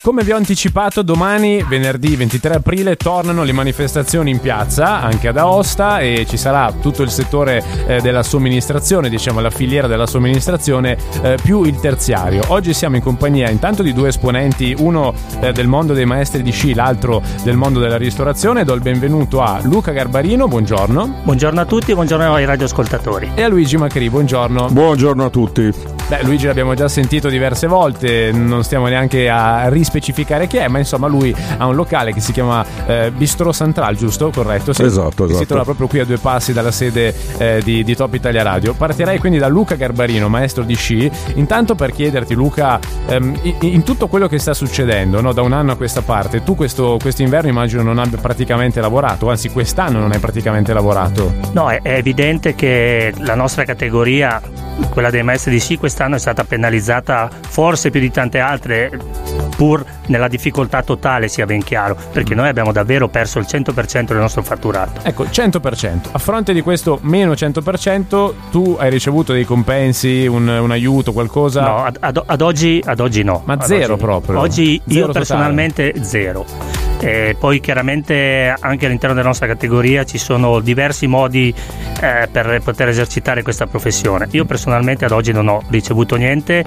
Come vi ho anticipato, domani, venerdì 23 aprile, tornano le manifestazioni in piazza, anche ad Aosta, e ci sarà tutto il settore eh, della somministrazione, diciamo la filiera della somministrazione, eh, più il terziario. Oggi siamo in compagnia intanto di due esponenti, uno eh, del mondo dei maestri di sci, l'altro del mondo della ristorazione. Do il benvenuto a Luca Garbarino, buongiorno. Buongiorno a tutti, buongiorno ai radioascoltatori. E a Luigi Macri, buongiorno. Buongiorno a tutti. Beh, Luigi l'abbiamo già sentito diverse volte, non stiamo neanche a rispecificare chi è, ma insomma lui ha un locale che si chiama eh, Bistro Central, giusto? Corretto? Sì. Esatto, esatto. Si trova proprio qui a due passi dalla sede eh, di, di, Top Italia Radio. Partirei quindi da Luca Garbarino, maestro di sci, intanto per chiederti Luca, ehm, in, in, tutto quello che sta succedendo no, da un anno a questa parte, tu questo inverno immagino non abbia praticamente lavorato, anzi quest'anno non hai praticamente lavorato. No, è, è evidente che la nostra categoria, quella dei maestri di sci, quest'anno è stata penalizzata forse più di tante altre pur nella difficoltà totale sia ben chiaro perché noi abbiamo davvero perso il 100% del nostro fatturato. Ecco 100% a fronte di questo meno 100% tu hai ricevuto dei compensi un, un aiuto qualcosa? No ad, ad, ad, oggi, ad oggi, no. Ma zero oggi, proprio. Oggi zero io personalmente totale. zero e poi chiaramente anche all'interno della nostra categoria ci sono diversi modi eh, per poter esercitare questa professione. Io personalmente ad oggi non ho ricevuto niente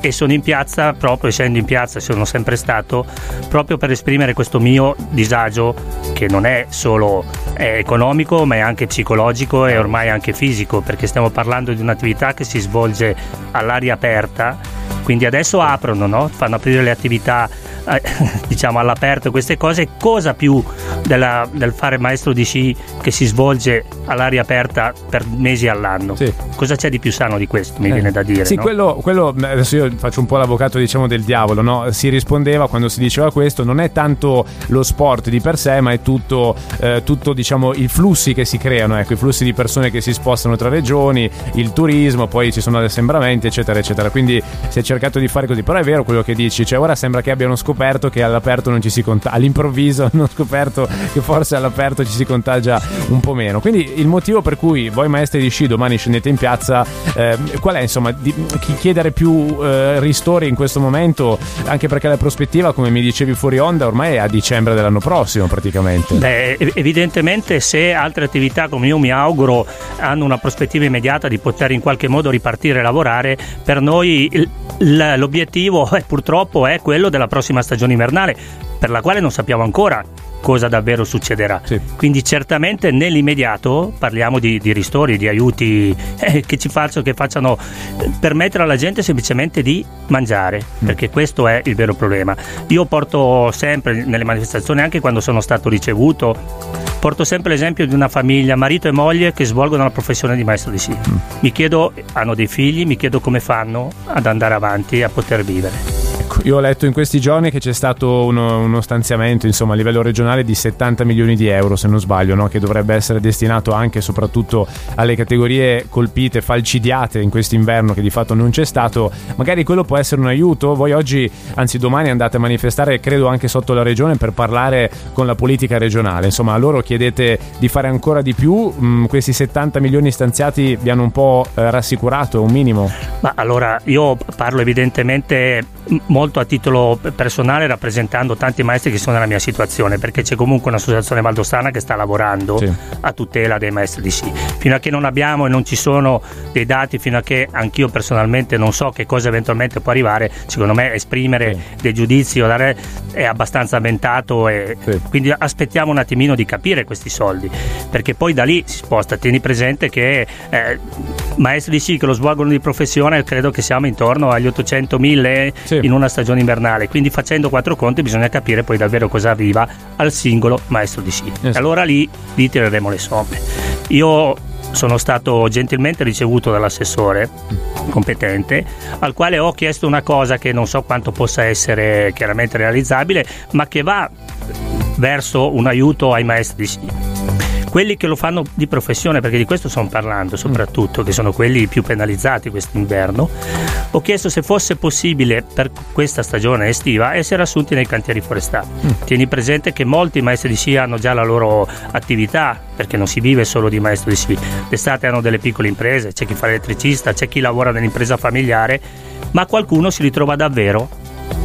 e sono in piazza proprio essendo in piazza, sono sempre stato, proprio per esprimere questo mio disagio che non è solo è economico ma è anche psicologico e ormai anche fisico perché stiamo parlando di un'attività che si svolge all'aria aperta quindi adesso aprono, no? fanno aprire le attività eh, diciamo all'aperto queste cose, cosa più della, del fare maestro di sci che si svolge all'aria aperta per mesi all'anno? Sì. Cosa c'è di più sano di questo, mi eh. viene da dire? Sì, no? quello, quello, adesso io faccio un po' l'avvocato diciamo del diavolo, no? si rispondeva quando si diceva questo, non è tanto lo sport di per sé, ma è tutto, eh, tutto diciamo, i flussi che si creano, ecco, i flussi di persone che si spostano tra regioni, il turismo, poi ci sono gli assembramenti, eccetera, eccetera. Quindi si è cercato di fare così, però è vero quello che dici, cioè ora sembra che abbiano scoperto che all'aperto non ci si contagia, all'improvviso hanno scoperto che forse all'aperto ci si contagia un po' meno. Quindi il motivo per cui voi maestri di sci domani scendete in piazza, eh, qual è insomma di, chiedere più eh, ristori in questo momento, anche perché la prospettiva, come mi dicevi fuori onda, ormai è a dicembre dell'anno prossimo praticamente. Beh, evidentemente se altre attività come io mi auguro hanno una prospettiva immediata di poter in qualche modo ripartire e lavorare, per noi l'obiettivo è, purtroppo è quello della prossima stagione invernale, per la quale non sappiamo ancora cosa davvero succederà. Sì. Quindi certamente nell'immediato parliamo di, di ristori, di aiuti eh, che ci facciano, che facciano eh, permettere alla gente semplicemente di mangiare, mm. perché questo è il vero problema. Io porto sempre nelle manifestazioni, anche quando sono stato ricevuto, porto sempre l'esempio di una famiglia, marito e moglie, che svolgono la professione di maestro di sci. Mm. Mi chiedo, hanno dei figli, mi chiedo come fanno ad andare avanti a poter vivere. Io ho letto in questi giorni che c'è stato uno, uno stanziamento insomma, a livello regionale di 70 milioni di euro, se non sbaglio, no? che dovrebbe essere destinato anche e soprattutto alle categorie colpite, falcidiate in quest'inverno che di fatto non c'è stato. Magari quello può essere un aiuto. Voi oggi, anzi domani andate a manifestare, credo anche sotto la regione, per parlare con la politica regionale. Insomma, a loro chiedete di fare ancora di più. Mm, questi 70 milioni stanziati vi hanno un po' eh, rassicurato, un minimo? Ma allora, io parlo evidentemente molto a titolo personale rappresentando tanti maestri che sono nella mia situazione perché c'è comunque un'associazione valdostana che sta lavorando sì. a tutela dei maestri di sci fino a che non abbiamo e non ci sono dei dati fino a che anch'io personalmente non so che cosa eventualmente può arrivare secondo me esprimere sì. dei giudizi o dare è abbastanza avventato e sì. quindi aspettiamo un attimino di capire questi soldi perché poi da lì si sposta tieni presente che eh, maestri di sci che lo svolgono di professione credo che siamo intorno agli 800 1000 sì. in una stagione invernale. Quindi facendo quattro conti bisogna capire poi davvero cosa arriva al singolo maestro di sci. Esatto. Allora lì, lì tireremo le somme. Io sono stato gentilmente ricevuto dall'assessore competente al quale ho chiesto una cosa che non so quanto possa essere chiaramente realizzabile ma che va verso un aiuto ai maestri di sci quelli che lo fanno di professione, perché di questo sto parlando soprattutto, che sono quelli più penalizzati quest'inverno, ho chiesto se fosse possibile per questa stagione estiva essere assunti nei cantieri forestali. Mm. Tieni presente che molti maestri di sci hanno già la loro attività, perché non si vive solo di maestro di sci. D'estate hanno delle piccole imprese, c'è chi fa l'elettricista, c'è chi lavora nell'impresa familiare, ma qualcuno si ritrova davvero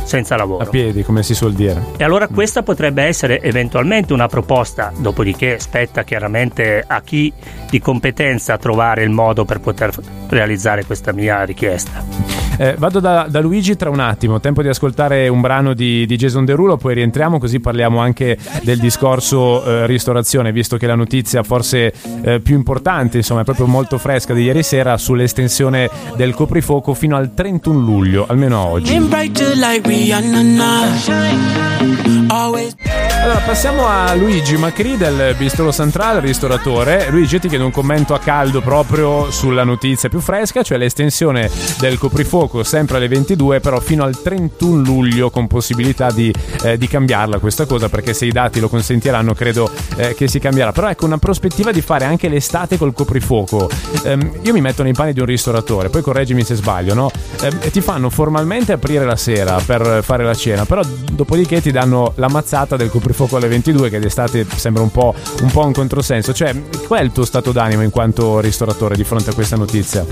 senza lavoro. A piedi, come si suol dire. E allora questa potrebbe essere eventualmente una proposta, dopodiché spetta chiaramente a chi di competenza trovare il modo per poter realizzare questa mia richiesta. Eh, vado da, da, Luigi tra un attimo, tempo di ascoltare un brano di, di Jason Derulo, poi rientriamo così parliamo anche del discorso eh, ristorazione, visto che la notizia forse eh, più importante, insomma è proprio molto fresca di ieri sera sull'estensione del coprifuoco fino al 31 luglio, almeno oggi. Rihanna, nah. always. Allora passiamo a Luigi Macri del Bistro Central, ristoratore. Luigi ti chiedo un commento a caldo proprio sulla notizia più fresca, cioè l'estensione del coprifuoco sempre alle 22, però fino al 31 luglio con possibilità di, eh, di cambiarla questa cosa, perché se i dati lo consentiranno credo eh, che si cambierà. Però ecco una prospettiva di fare anche l'estate col coprifuoco. Ehm, io mi metto nei panni di un ristoratore, poi correggimi se sbaglio, no? Ehm, ti fanno formalmente aprire la sera per fare la cena, però dopodiché ti danno la mazzata del coprifuoco fuoco alle 22 che d'estate sembra un po', un po' un controsenso. Cioè, qual è il tuo stato d'animo in quanto ristoratore di fronte a questa notizia?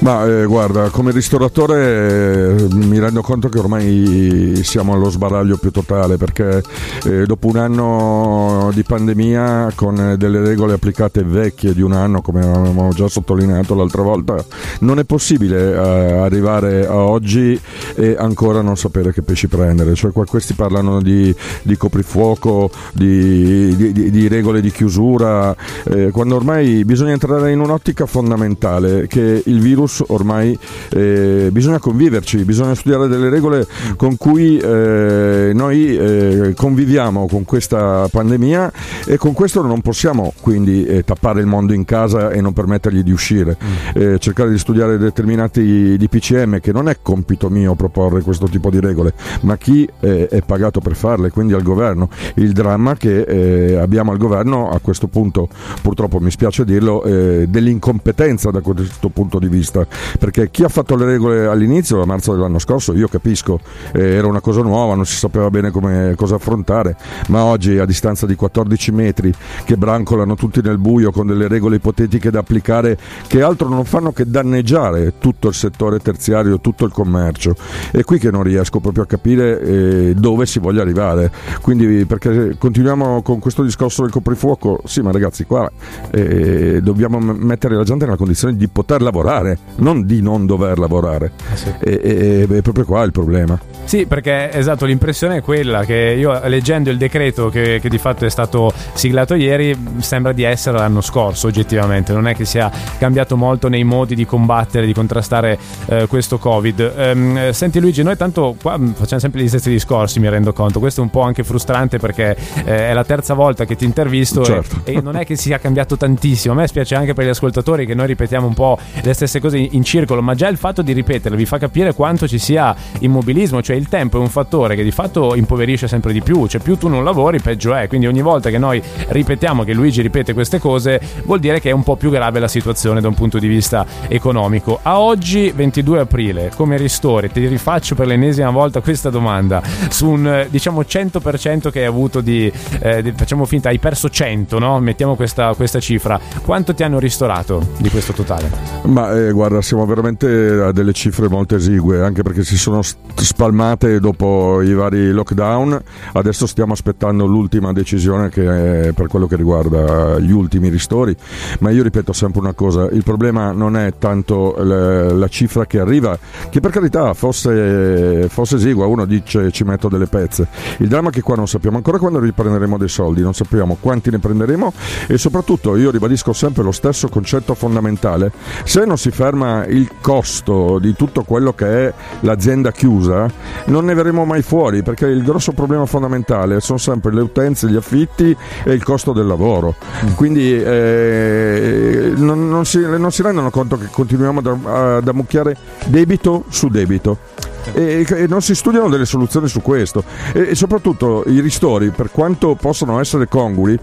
Ma eh, guarda, come ristoratore eh, mi rendo conto che ormai siamo allo sbaraglio più totale perché eh, dopo un anno di pandemia con delle regole applicate vecchie di un anno, come avevamo già sottolineato l'altra volta, non è possibile eh, arrivare a oggi e ancora non sapere che pesci prendere. Cioè, questi parlano di, di coprifuoco blocco, di, di, di regole di chiusura, eh, quando ormai bisogna entrare in un'ottica fondamentale che il virus ormai eh, bisogna conviverci, bisogna studiare delle regole con cui eh, noi eh, conviviamo con questa pandemia e con questo non possiamo quindi eh, tappare il mondo in casa e non permettergli di uscire, mm. eh, cercare di studiare determinati DPCM che non è compito mio proporre questo tipo di regole, ma chi è pagato per farle, quindi al governo il dramma che eh, abbiamo al governo a questo punto, purtroppo mi spiace dirlo, eh, dell'incompetenza da questo punto di vista, perché chi ha fatto le regole all'inizio, a marzo dell'anno scorso, io capisco, eh, era una cosa nuova, non si sapeva bene come, cosa affrontare, ma oggi a distanza di 14 metri che brancolano tutti nel buio con delle regole ipotetiche da applicare che altro non fanno che danneggiare tutto il settore terziario, tutto il commercio. È qui che non riesco proprio a capire eh, dove si voglia arrivare. Quindi per perché continuiamo con questo discorso del coprifuoco, sì ma ragazzi qua eh, dobbiamo mettere la gente nella condizione di poter lavorare, non di non dover lavorare. Ah, sì. e, e, è proprio qua il problema. Sì, perché esatto, l'impressione è quella che io leggendo il decreto che, che, di fatto è stato siglato ieri sembra di essere l'anno scorso oggettivamente, non è che sia cambiato molto nei modi di combattere, di contrastare eh, questo Covid. Um, senti Luigi, noi tanto qua facciamo sempre gli stessi discorsi, mi rendo conto, questo è un po' anche frustrante perché eh, è la terza volta che ti intervisto certo. e, e, non è che sia cambiato tantissimo, a me spiace anche per gli ascoltatori che noi ripetiamo un po' le stesse cose in, in circolo, ma già il fatto di ripeterle vi fa capire quanto ci sia immobilismo, cioè il tempo è un fattore che di fatto impoverisce sempre di più, cioè più tu non lavori peggio è, quindi ogni volta che noi ripetiamo che Luigi ripete queste cose vuol dire che è un po' più grave la situazione da un punto di vista economico. A oggi 22 aprile come ristori, ti rifaccio per l'ennesima volta questa domanda, su un diciamo 100% che hai avuto di, eh, di, facciamo finta, hai perso 100, no? mettiamo questa, questa, cifra, quanto ti hanno ristorato di questo totale? Ma eh, guarda, siamo veramente a delle cifre molto esigue, anche perché si sono spalmate dopo i vari lockdown. Adesso stiamo aspettando l'ultima decisione che per quello che riguarda gli ultimi ristori. Ma io ripeto sempre una cosa: il problema non è tanto la, la cifra che arriva, che per carità fosse, fosse esigua, uno dice ci metto delle pezze. Il dramma è che qua non sappiamo ancora quando riprenderemo dei soldi, non sappiamo quanti ne prenderemo e soprattutto io ribadisco sempre lo stesso concetto fondamentale. Se non si ferma il costo di tutto quello che è l'azienda chiusa, non ne verremo mai fuori perché il grosso problema fondamentale sono sempre le utenze, gli affitti e il costo del lavoro. Mm. Quindi eh, non, non, si, non, si, rendono conto che continuiamo ad, ad ammucchiare debito su debito. E, e, non si studiano delle soluzioni su questo. E, e, soprattutto i ristori per quanto possano essere congrui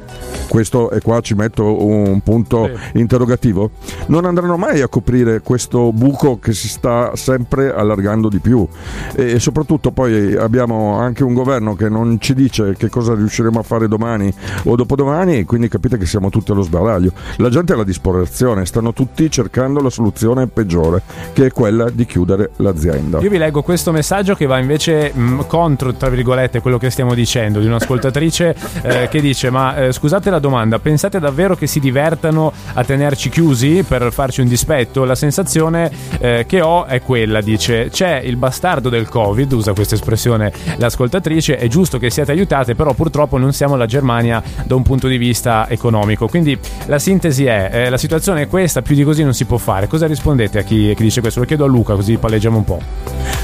questo e qua ci metto un punto sì. interrogativo non andranno mai a coprire questo buco che si sta sempre allargando di più. E, soprattutto poi abbiamo anche un governo che non ci dice che cosa riusciremo a fare domani o dopodomani e quindi capite che siamo tutti allo sbaraglio la gente è alla disperazione stanno tutti cercando la soluzione peggiore che è quella di chiudere l'azienda. Io vi leggo questo messaggio che va invece mh, mm, contro, tra virgolette, quello che stiamo dicendo, di un'ascoltatrice eh, che dice: Ma eh, scusate la domanda, pensate davvero che si divertano a tenerci chiusi per farci un dispetto? La sensazione eh, che ho è quella, dice: C'è il bastardo del Covid, usa questa espressione l'ascoltatrice, è giusto che siate aiutate, però purtroppo non siamo la Germania da un punto di vista economico. Quindi la sintesi è: eh, la situazione è questa, più di così non si può fare. Cosa rispondete a chi, chi dice questo? Lo chiedo a Luca, così palleggiamo un po'.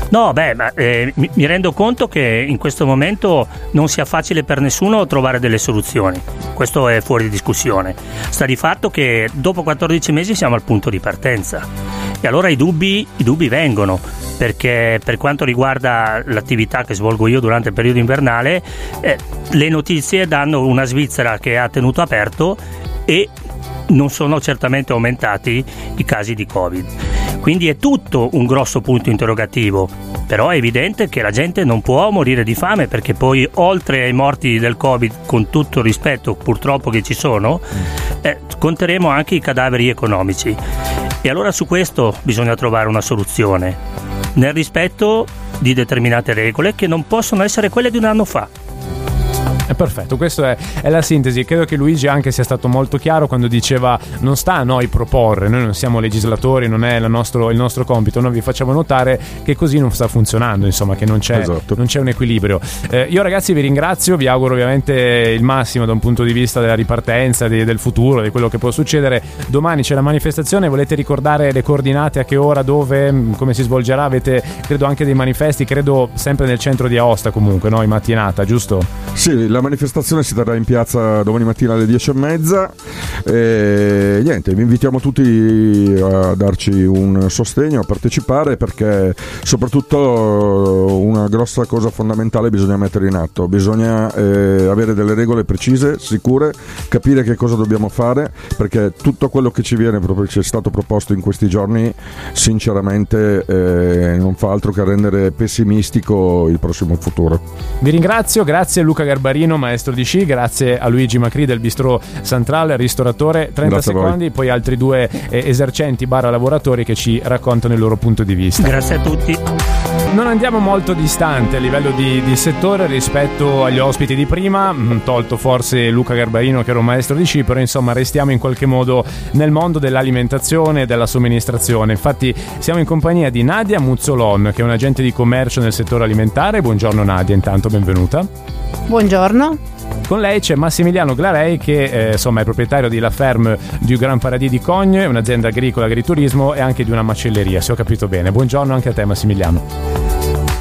No, beh, ma, eh, mi, rendo conto che in questo momento non sia facile per nessuno trovare delle soluzioni. Questo è fuori di discussione. Sta di fatto che dopo 14 mesi siamo al punto di partenza. E allora i dubbi, i dubbi vengono, perché per quanto riguarda l'attività che svolgo io durante il periodo invernale, eh, le notizie danno una Svizzera che ha tenuto aperto e non sono certamente aumentati i casi di Covid. Quindi è tutto un grosso punto interrogativo, però è evidente che la gente non può morire di fame perché poi oltre ai morti del Covid, con tutto il rispetto purtroppo che ci sono, eh, conteremo anche i cadaveri economici. E allora su questo bisogna trovare una soluzione, nel rispetto di determinate regole che non possono essere quelle di un anno fa. È perfetto, questa è, è, la sintesi. Credo che Luigi anche sia stato molto chiaro quando diceva non sta a noi proporre, noi non siamo legislatori, non è nostro, il nostro compito, noi vi facciamo notare che così non sta funzionando, insomma, che non c'è, esatto. non c'è un equilibrio. Eh, io ragazzi vi ringrazio, vi auguro ovviamente il massimo da un punto di vista della ripartenza, di, del futuro, di quello che può succedere. Domani c'è la manifestazione, volete ricordare le coordinate, a che ora, dove, mm, come si svolgerà? Avete, credo, anche dei manifesti, credo sempre nel centro di Aosta comunque, no? in mattinata, giusto? Sì, la manifestazione si terrà in piazza domani mattina alle 10.30 e niente, vi invitiamo tutti a darci un sostegno, a partecipare perché soprattutto una grossa cosa fondamentale bisogna mettere in atto, bisogna eh, avere delle regole precise, sicure, capire che cosa dobbiamo fare perché tutto quello che ci viene, proprio ci è stato proposto in questi giorni, sinceramente eh, non fa altro che rendere pessimistico il prossimo futuro. Vi ringrazio, grazie Luca Garbarino Marino, maestro di sci, grazie a Luigi Macri del Bistro Centrale, ristoratore, 30 grazie secondi, poi altri due eh, esercenti barra lavoratori che ci raccontano il loro punto di vista. Grazie a tutti. Non andiamo molto distante a livello di, di, settore rispetto agli ospiti di prima, mm, tolto forse Luca Garbarino che era un maestro di sci, però insomma restiamo in qualche modo nel mondo dell'alimentazione e della somministrazione. Infatti siamo in compagnia di Nadia Muzzolon, che è un agente di commercio nel settore alimentare. Buongiorno Nadia, intanto benvenuta. Buongiorno. Con lei c'è Massimiliano Glarei che eh, insomma, è proprietario di La Ferme du Grand Paradis di Cogne, un'azienda agricola agriturismo e anche di una macelleria, se ho capito bene. Buongiorno anche a te Massimiliano.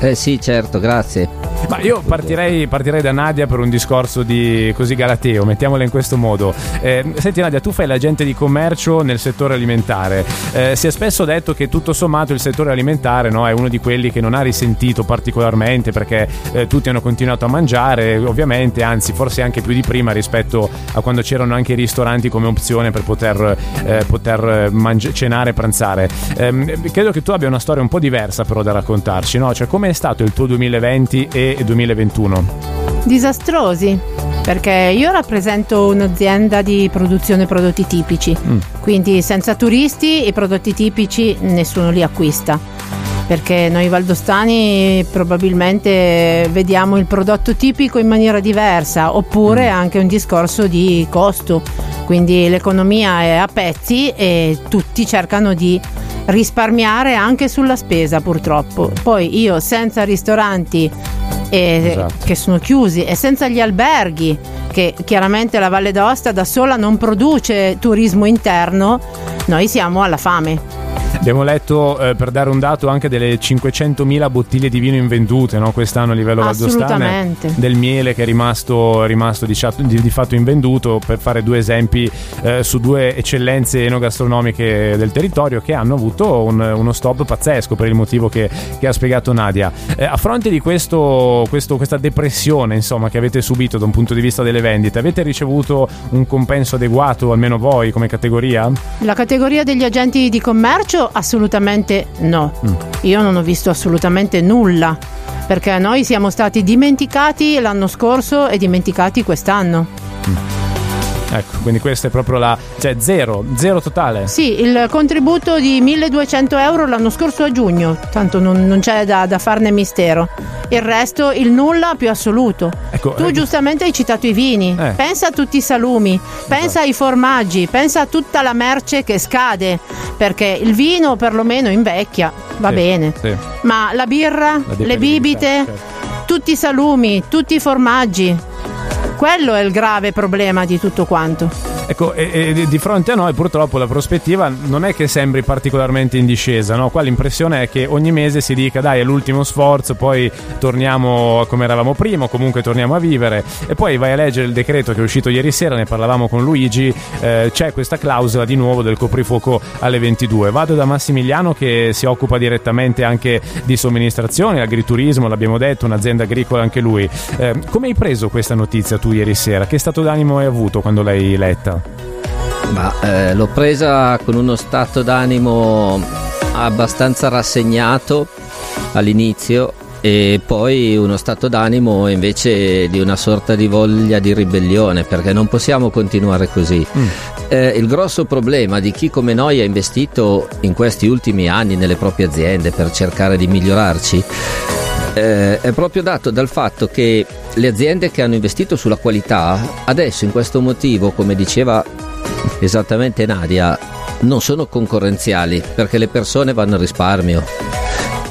Eh sì, certo, grazie. Ma io partirei, partirei, da Nadia per un discorso di così galateo, mettiamola in questo modo. Eh, senti Nadia, tu fai l'agente di commercio nel settore alimentare. Eh, si è spesso detto che tutto sommato il settore alimentare no, è uno di quelli che non ha risentito particolarmente perché eh, tutti hanno continuato a mangiare, ovviamente, anzi forse anche più di prima rispetto a quando c'erano anche i ristoranti come opzione per poter, eh, poter mangi- cenare e pranzare. Ehm, credo che tu abbia una storia un po' diversa però da raccontarci, no? Cioè come è stato il tuo 2020 e 2021? Disastrosi, perché io rappresento un'azienda di produzione prodotti tipici, mm. quindi senza turisti i prodotti tipici nessuno li acquista. Perché noi valdostani probabilmente vediamo il prodotto tipico in maniera diversa, oppure mm. anche un discorso di costo. Quindi l'economia è a pezzi e tutti cercano di risparmiare anche sulla spesa purtroppo. Poi io senza ristoranti eh, esatto. che sono chiusi e senza gli alberghi che chiaramente la Valle d'Aosta da sola non produce turismo interno, noi siamo alla fame. Abbiamo letto, eh, per dare un dato, anche delle 500.000 bottiglie di vino invendute no? quest'anno a livello valdostano. Del miele che è rimasto, rimasto di, di, di, fatto invenduto, per fare due esempi eh, su due eccellenze enogastronomiche del territorio che hanno avuto un, uno stop pazzesco per il motivo che, che ha spiegato Nadia. Eh, a fronte di questo, questo, questa depressione insomma, che avete subito da un punto di vista delle vendite, avete ricevuto un compenso adeguato, almeno voi come categoria? La categoria degli agenti di commercio assolutamente no. Mm. Io non ho visto assolutamente nulla perché noi siamo stati dimenticati l'anno scorso e dimenticati quest'anno. Mm. Ecco, quindi questa è proprio la... cioè zero, zero totale. Sì, il contributo di 1200 euro l'anno scorso a giugno, tanto non, non c'è da, da, farne mistero. Il resto, il nulla più assoluto. Ecco, tu eh, giustamente hai citato i vini, eh. pensa a tutti i salumi, pensa esatto. ai formaggi, pensa a tutta la merce che scade, perché il vino perlomeno invecchia, va sì, bene, sì. ma la birra, la le bibite, certo. tutti i salumi, tutti i formaggi, quello è il grave problema di tutto quanto. Ecco, e, e, di fronte a noi purtroppo la prospettiva non è che sembri particolarmente in discesa, no? Qua l'impressione è che ogni mese si dica dai è l'ultimo sforzo, poi torniamo come eravamo prima, comunque torniamo a vivere e poi vai a leggere il decreto che è uscito ieri sera, ne parlavamo con Luigi, eh, c'è questa clausola di nuovo del coprifuoco alle 22. Vado da Massimiliano che si occupa direttamente anche di somministrazione, agriturismo, l'abbiamo detto, un'azienda agricola anche lui. Eh, come hai preso questa notizia tu ieri sera? Che stato d'animo hai avuto quando l'hai letta? Ma eh, l'ho presa con uno stato d'animo abbastanza rassegnato all'inizio e poi uno stato d'animo invece di una sorta di voglia di ribellione perché non possiamo continuare così. Mm. Eh, il grosso problema di chi come noi ha investito in questi ultimi anni nelle proprie aziende per cercare di migliorarci eh, è proprio dato dal fatto che le aziende che hanno investito sulla qualità adesso in questo motivo, come diceva esattamente Nadia, non sono concorrenziali perché le persone vanno a risparmio.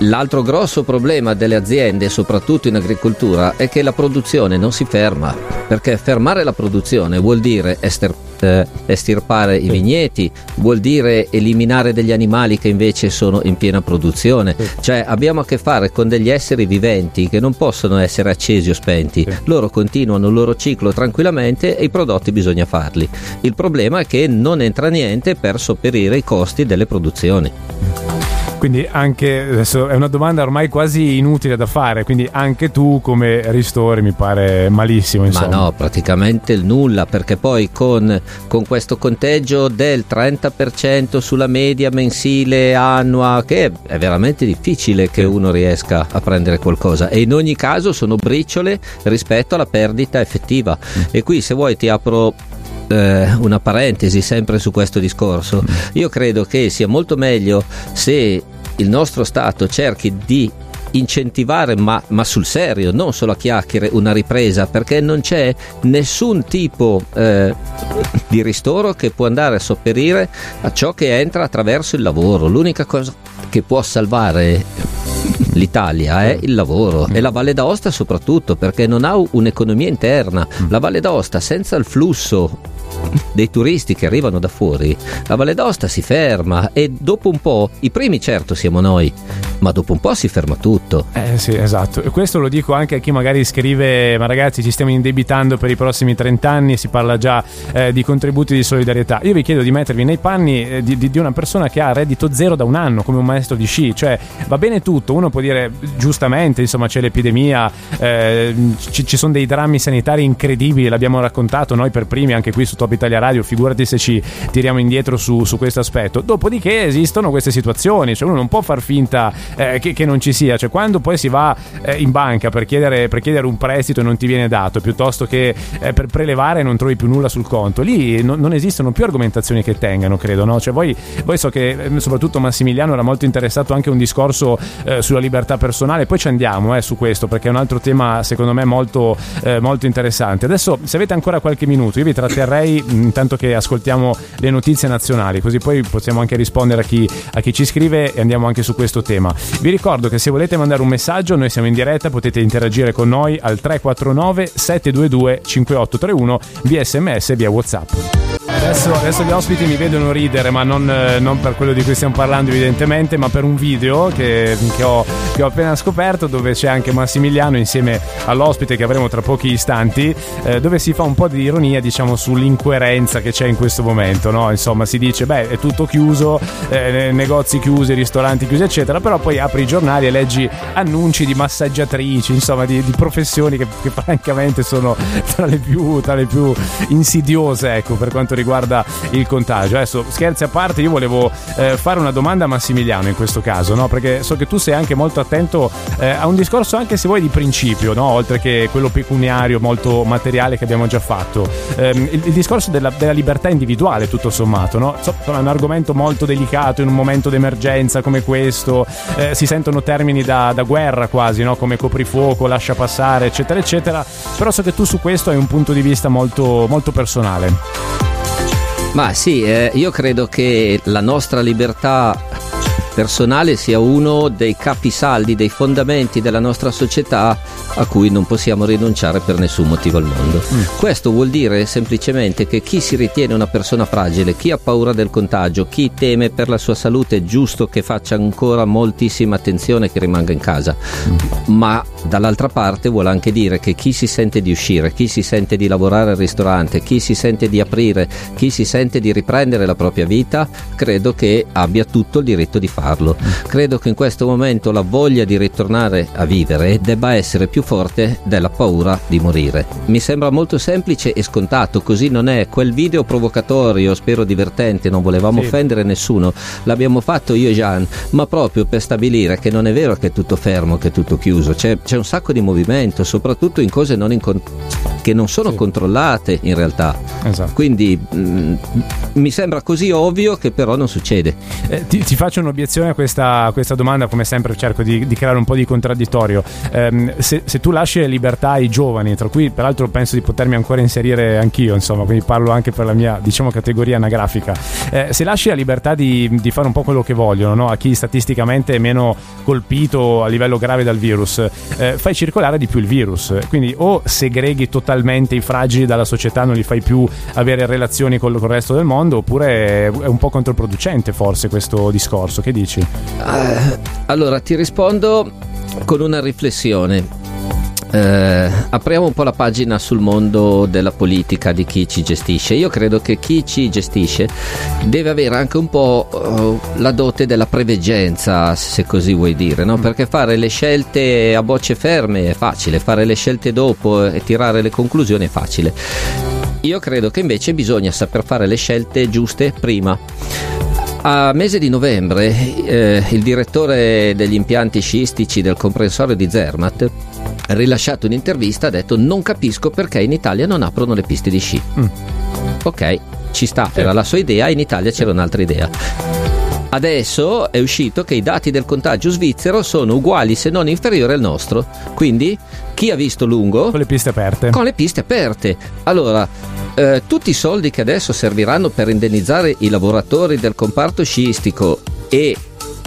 L'altro grosso problema delle aziende, soprattutto in agricoltura, è che la produzione non si ferma, perché fermare la produzione vuol dire eh, estirpare i vigneti, vuol dire eliminare degli animali che invece sono in piena produzione. Cioè abbiamo a che fare con degli esseri viventi che non possono essere accesi o spenti. Loro continuano il loro ciclo tranquillamente e i prodotti bisogna farli. Il problema è che non entra niente per sopperire i costi delle produzioni. Quindi anche adesso è una domanda ormai quasi inutile da fare, quindi anche tu come ristori mi pare malissimo. Insomma. Ma no, praticamente il nulla, perché poi con, con questo conteggio del 30% sulla media mensile annua, che è veramente difficile che uno riesca a prendere qualcosa e in ogni caso sono briciole rispetto alla perdita effettiva. Mm. E qui se vuoi ti apro eh, una parentesi sempre su questo discorso. Io credo che sia molto meglio se il nostro Stato cerchi di incentivare ma, ma, sul serio, non solo a chiacchiere, una ripresa perché non c'è nessun tipo eh, di ristoro che può andare a sopperire a ciò che entra attraverso il lavoro. L'unica cosa che può salvare l'Italia è il lavoro e la Valle d'Aosta soprattutto perché non ha un'economia interna. La Valle d'Aosta senza il flusso dei turisti che arrivano da fuori, la Valle d'Aosta si ferma e dopo un po', i primi certo siamo noi, ma dopo un po' si ferma tutto. Eh sì, esatto. E questo lo dico anche a chi magari scrive, ma ragazzi ci stiamo indebitando per i prossimi 30 anni, si parla già eh, di contributi di solidarietà. Io vi chiedo di mettervi nei panni eh, di, di, di, una persona che ha reddito zero da un anno, come un maestro di sci, cioè va bene tutto, uno può dire giustamente, insomma c'è l'epidemia, eh, ci, ci sono dei drammi sanitari incredibili, l'abbiamo raccontato noi per primi anche qui su Top Italia Radio, figurati se ci tiriamo indietro su, su questo aspetto. Dopodiché esistono queste situazioni, cioè uno non può far finta eh, che, che, non ci sia, cioè quando poi si va eh, in banca per chiedere, per chiedere, un prestito e non ti viene dato, piuttosto che eh, per prelevare e non trovi più nulla sul conto, lì non, non esistono più argomentazioni che tengano, credo, no? Cioè voi, voi, so che eh, soprattutto Massimiliano era molto interessato anche a un discorso eh, sulla libertà personale, poi ci andiamo eh, su questo perché è un altro tema secondo me molto, molto interessante. Adesso se avete ancora qualche minuto io vi tratterrei direi intanto che ascoltiamo le notizie nazionali, così poi possiamo anche rispondere a chi, a chi ci scrive e andiamo anche su questo tema. Vi ricordo che se volete mandare un messaggio, noi siamo in diretta, potete interagire con noi al 349 722 5831 via sms e via WhatsApp. Adesso, adesso, gli ospiti mi vedono ridere, ma non, eh, non, per quello di cui stiamo parlando evidentemente, ma per un video che, che, ho, che, ho, appena scoperto dove c'è anche Massimiliano insieme all'ospite che avremo tra pochi istanti, eh, dove si fa un po' di ironia diciamo sull'incoerenza che c'è in questo momento, no? Insomma si dice beh è tutto chiuso, eh, negozi chiusi, ristoranti chiusi eccetera, però poi apri i giornali e leggi annunci di massaggiatrici, insomma di, di professioni che, che, francamente sono tra le più, tra le più insidiose ecco per quanto riguarda il contagio. Adesso scherzi a parte, io volevo eh, fare una domanda a Massimiliano in questo caso, no? perché so che tu sei anche molto attento eh, a un discorso anche se vuoi di principio, no? oltre che quello pecuniario molto materiale che abbiamo già fatto. Eh, il, il, discorso della, della, libertà individuale tutto sommato, no? so, è un argomento molto delicato in un momento d'emergenza come questo, eh, si sentono termini da, da guerra quasi, come coprifuoco, lascia passare, eccetera, eccetera, però so che tu su questo hai un punto di vista molto, molto personale. Ma sì, eh, io credo che la nostra libertà personale sia uno dei capisaldi, dei fondamenti della nostra società a cui non possiamo rinunciare per nessun motivo al mondo. Mm. Questo vuol dire semplicemente che chi si ritiene una persona fragile, chi ha paura del contagio, chi teme per la sua salute è giusto che faccia ancora moltissima attenzione e che rimanga in casa. Mm. Ma dall'altra parte vuole anche dire che chi si sente di uscire, chi si sente di lavorare al ristorante, chi si sente di aprire, chi si sente di riprendere la propria vita, credo che abbia tutto il diritto di farlo farlo. Credo che in questo momento la voglia di ritornare a vivere debba essere più forte della paura di morire. Mi sembra molto semplice e scontato, così non è quel video provocatorio, spero divertente, non volevamo sì. offendere nessuno, l'abbiamo fatto io e Gian, ma proprio per stabilire che non è vero che è tutto fermo, che è tutto chiuso, c'è, c'è un sacco di movimento, soprattutto in cose non in con- che non sono sì. controllate in realtà. Esatto. Quindi mh, mm, mi sembra così ovvio che però non succede. Eh, ti, ti faccio un'obiezione a questa, questa, domanda, come sempre cerco di, di, creare un po' di contraddittorio. Eh, se, se, tu lasci libertà ai giovani, tra cui peraltro penso di potermi ancora inserire anch'io, insomma, quindi parlo anche per la mia diciamo, categoria anagrafica, eh, se lasci la libertà di, di, fare un po' quello che vogliono, no? a chi statisticamente è meno colpito a livello grave dal virus, eh, fai circolare di più il virus. Quindi o segreghi totalmente i fragili dalla società, non li fai più avere relazioni con, il resto del mondo, oppure è un po' controproducente forse questo discorso. Che dici? Uh, allora ti rispondo con una riflessione. Uh, apriamo un po' la pagina sul mondo della politica di chi ci gestisce. Io credo che chi ci gestisce deve avere anche un po' uh, la dote della preveggenza, se così vuoi dire, no? perché fare le scelte a bocce ferme è facile, fare le scelte dopo e tirare le conclusioni è facile. Io credo che invece bisogna saper fare le scelte giuste prima. A mese di novembre eh, il direttore degli impianti sciistici del comprensorio di Zermatt rilasciato un'intervista ha detto non capisco perché in Italia non aprono le piste di sci. Mm. Ok, ci sta, era la sua idea, in Italia c'era un'altra idea. Adesso è uscito che i dati del contagio svizzero sono uguali se non inferiori al nostro. Quindi chi ha visto lungo? Con le piste aperte. Con le piste aperte. Allora, eh, tutti i soldi che adesso serviranno per indennizzare i lavoratori del comparto sciistico e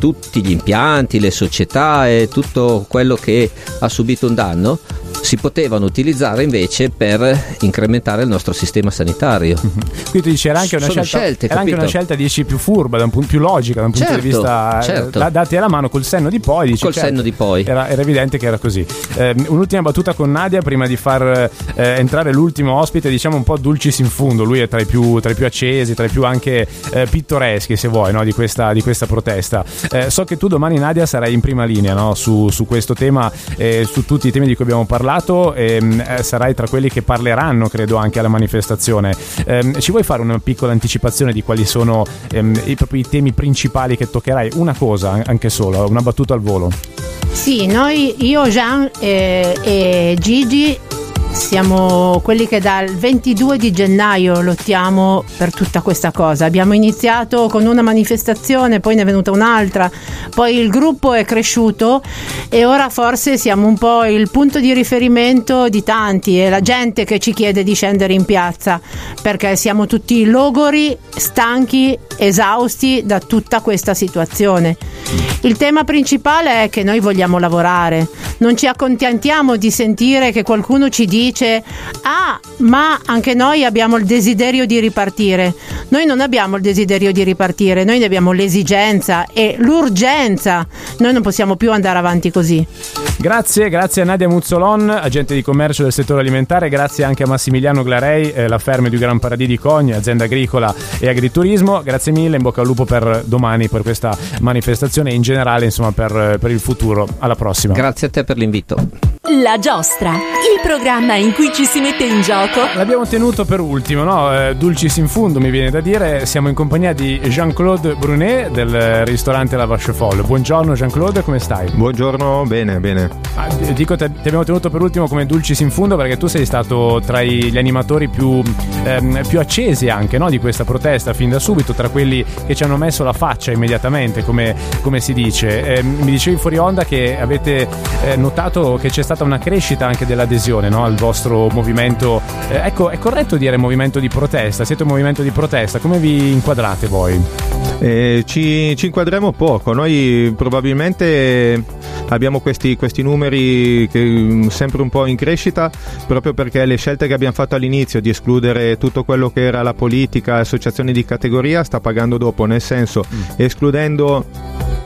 tutti gli impianti, le società e tutto quello che ha subito un danno si potevano utilizzare invece per incrementare il nostro sistema sanitario. Quindi dici era anche una Sono scelta, scelte, era anche una scelta dici, più furba, da un punto più logica, da un punto certo, di vista eh, certo. dati alla mano col senno di poi. Dici, col certo, senno di poi. Era, era, evidente che era così. Eh, un'ultima battuta con Nadia prima di far eh, entrare l'ultimo ospite, diciamo un po' dulcis in fondo. Lui è tra i più, tra i più accesi, tra i più anche eh, pittoreschi, se vuoi, no? di, questa, di, questa, protesta. Eh, so che tu domani, Nadia, sarai in prima linea no? su, su, questo tema e su tutti i temi di cui abbiamo parlato. E, ehm, eh, sarai tra quelli che parleranno, credo, anche alla manifestazione. Eh, ci vuoi fare una piccola anticipazione di quali sono ehm, i, proprio i temi principali che toccherai? Una cosa, anche solo, una battuta al volo. Sì, noi, io, Jean e, e Gigi siamo quelli che dal 22 di gennaio lottiamo per tutta questa cosa. Abbiamo iniziato con una manifestazione, poi ne è venuta un'altra, poi il gruppo è cresciuto e ora forse siamo un po' il punto di riferimento di tanti e la gente che ci chiede di scendere in piazza perché siamo tutti logori, stanchi, esausti da tutta questa situazione. Il tema principale è che noi vogliamo lavorare, non ci accontentiamo di sentire che qualcuno ci dice ah ma anche noi abbiamo il desiderio di ripartire. Noi non abbiamo il desiderio di ripartire, noi ne abbiamo l'esigenza e l'urgenza. Noi non possiamo più andare avanti così. Grazie, grazie a Nadia Muzzolon, agente di commercio del settore alimentare, grazie anche a Massimiliano Glarei, eh, la ferma di Gran Paradì di Cogna, azienda agricola e agriturismo. Grazie mille, in bocca al lupo per domani, per questa manifestazione e in generale insomma per, per il futuro. Alla prossima. Grazie a te per l'invito. La giostra, il programma in cui ci si mette in gioco. L'abbiamo tenuto per ultimo, no? Eh, Dulcis in fundo mi viene da dire. Siamo in compagnia di Jean-Claude Brunet del ristorante La Vache Folle. Buongiorno Jean-Claude, come stai? Buongiorno, bene, bene. Ah, dico, ti abbiamo tenuto per ultimo come Dulcis in fundo perché tu sei stato tra gli animatori più, ehm, più accesi anche no? di questa protesta fin da subito, tra quelli che ci hanno messo la faccia immediatamente, come, come si dice. Eh, mi dicevi fuori onda che avete eh, notato che c'è stata una crescita anche dell'adesione no? al vostro movimento. Eh, ecco, è corretto dire movimento di protesta? Siete un movimento di protesta? Come vi inquadrate voi? Eh, ci, ci, inquadriamo poco, noi probabilmente abbiamo questi, questi numeri che, mm, sempre un po' in crescita proprio perché le scelte che abbiamo fatto all'inizio di escludere tutto quello che era la politica, associazioni di categoria sta pagando dopo, nel senso mm. escludendo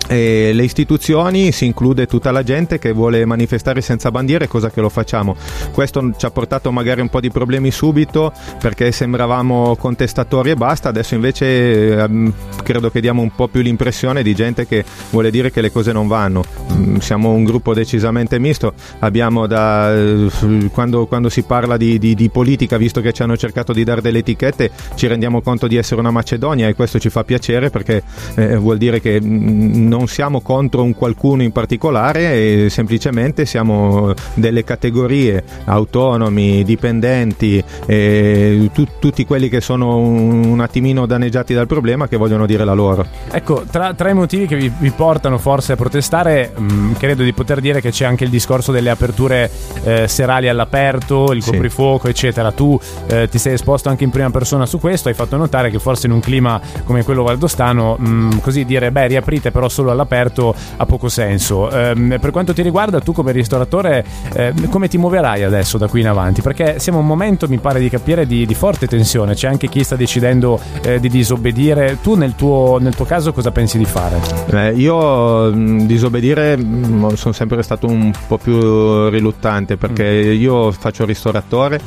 e le istituzioni si include tutta la gente che vuole manifestare senza bandiere, cosa che lo facciamo. Questo ci ha portato magari un po' di problemi subito perché sembravamo contestatori e basta, adesso invece ehm, credo che diamo un po' più l'impressione di gente che vuole dire che le cose non vanno. Mm, siamo un gruppo decisamente misto, abbiamo da eh, quando, quando si parla di, di, di, politica, visto che ci hanno cercato di dare delle etichette, ci rendiamo conto di essere una Macedonia e questo ci fa piacere perché eh, vuol dire che mm, non siamo contro un qualcuno in particolare, semplicemente siamo delle categorie autonomi, dipendenti, tu, tutti quelli che sono un, un, attimino danneggiati dal problema che vogliono dire la loro. Ecco, tra, tra i motivi che vi, vi, portano forse a protestare, mh, mm, credo di poter dire che c'è anche il discorso delle aperture eh, serali all'aperto, il coprifuoco, sì. eccetera. Tu eh, ti sei esposto anche in prima persona su questo, hai fatto notare che forse in un clima come quello valdostano, mh, mm, così dire, beh, riaprite però solo all'aperto ha poco senso. Eh, per quanto ti riguarda, tu come ristoratore, eh, come ti muoverai adesso da qui in avanti? Perché siamo un momento, mi pare di capire, di, di forte tensione. C'è anche chi sta decidendo eh, di disobbedire. Tu nel tuo, nel tuo, caso cosa pensi di fare? Eh, io mh, disobbedire mh, sono sempre stato un po' più riluttante perché mm. io faccio il ristoratore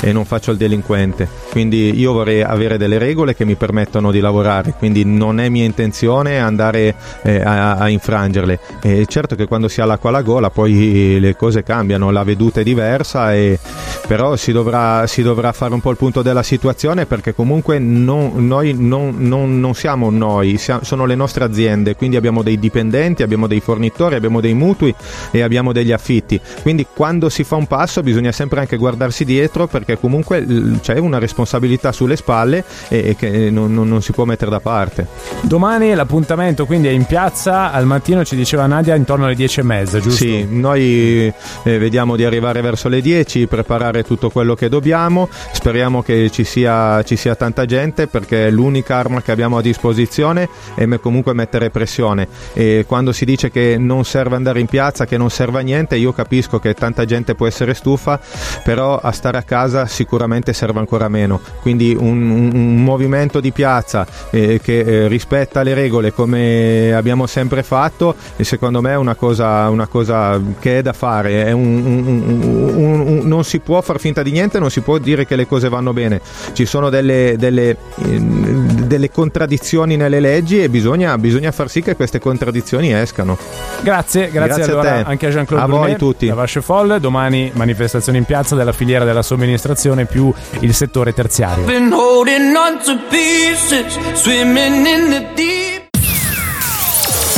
e non faccio il delinquente. Quindi io vorrei avere delle regole che mi permettono di lavorare. Quindi non è mia intenzione andare eh, a, a, infrangerle. E certo che quando si ha l'acqua alla gola poi le cose cambiano, la veduta è diversa, e, però si dovrà, si dovrà fare un po' il punto della situazione perché comunque non, noi non, non, non siamo noi, siamo, sono le nostre aziende, quindi abbiamo dei dipendenti, abbiamo dei fornitori, abbiamo dei mutui e abbiamo degli affitti. Quindi quando si fa un passo bisogna sempre anche guardarsi dietro perché comunque c'è una responsabilità sulle spalle e, e che non, non si può mettere da parte. Domani l'appuntamento quindi è in piazza al mattino ci diceva Nadia intorno alle 10 e mezza, giusto? Sì, noi eh, vediamo di arrivare verso le 10, preparare tutto quello che dobbiamo, speriamo che ci sia, ci sia tanta gente perché l'unica arma che abbiamo a disposizione è comunque mettere pressione. E quando si dice che non serve andare in piazza, che non serve a niente, io capisco che tanta gente può essere stufa, però a stare a casa sicuramente serve ancora meno, quindi un, un, un movimento di piazza eh, che eh, rispetta le regole come abbiamo sempre sempre fatto e secondo me è una cosa, una cosa che è da fare. È un, un, un, non si può far finta di niente, non si può dire che le cose vanno bene. Ci sono delle, delle, delle contraddizioni nelle leggi e bisogna, bisogna, far sì che queste contraddizioni escano. Grazie, grazie, grazie allora a anche a Jean-Claude a Brunet, voi tutti. Da Vasce Folle, domani manifestazione in piazza della filiera della somministrazione più il settore terziario.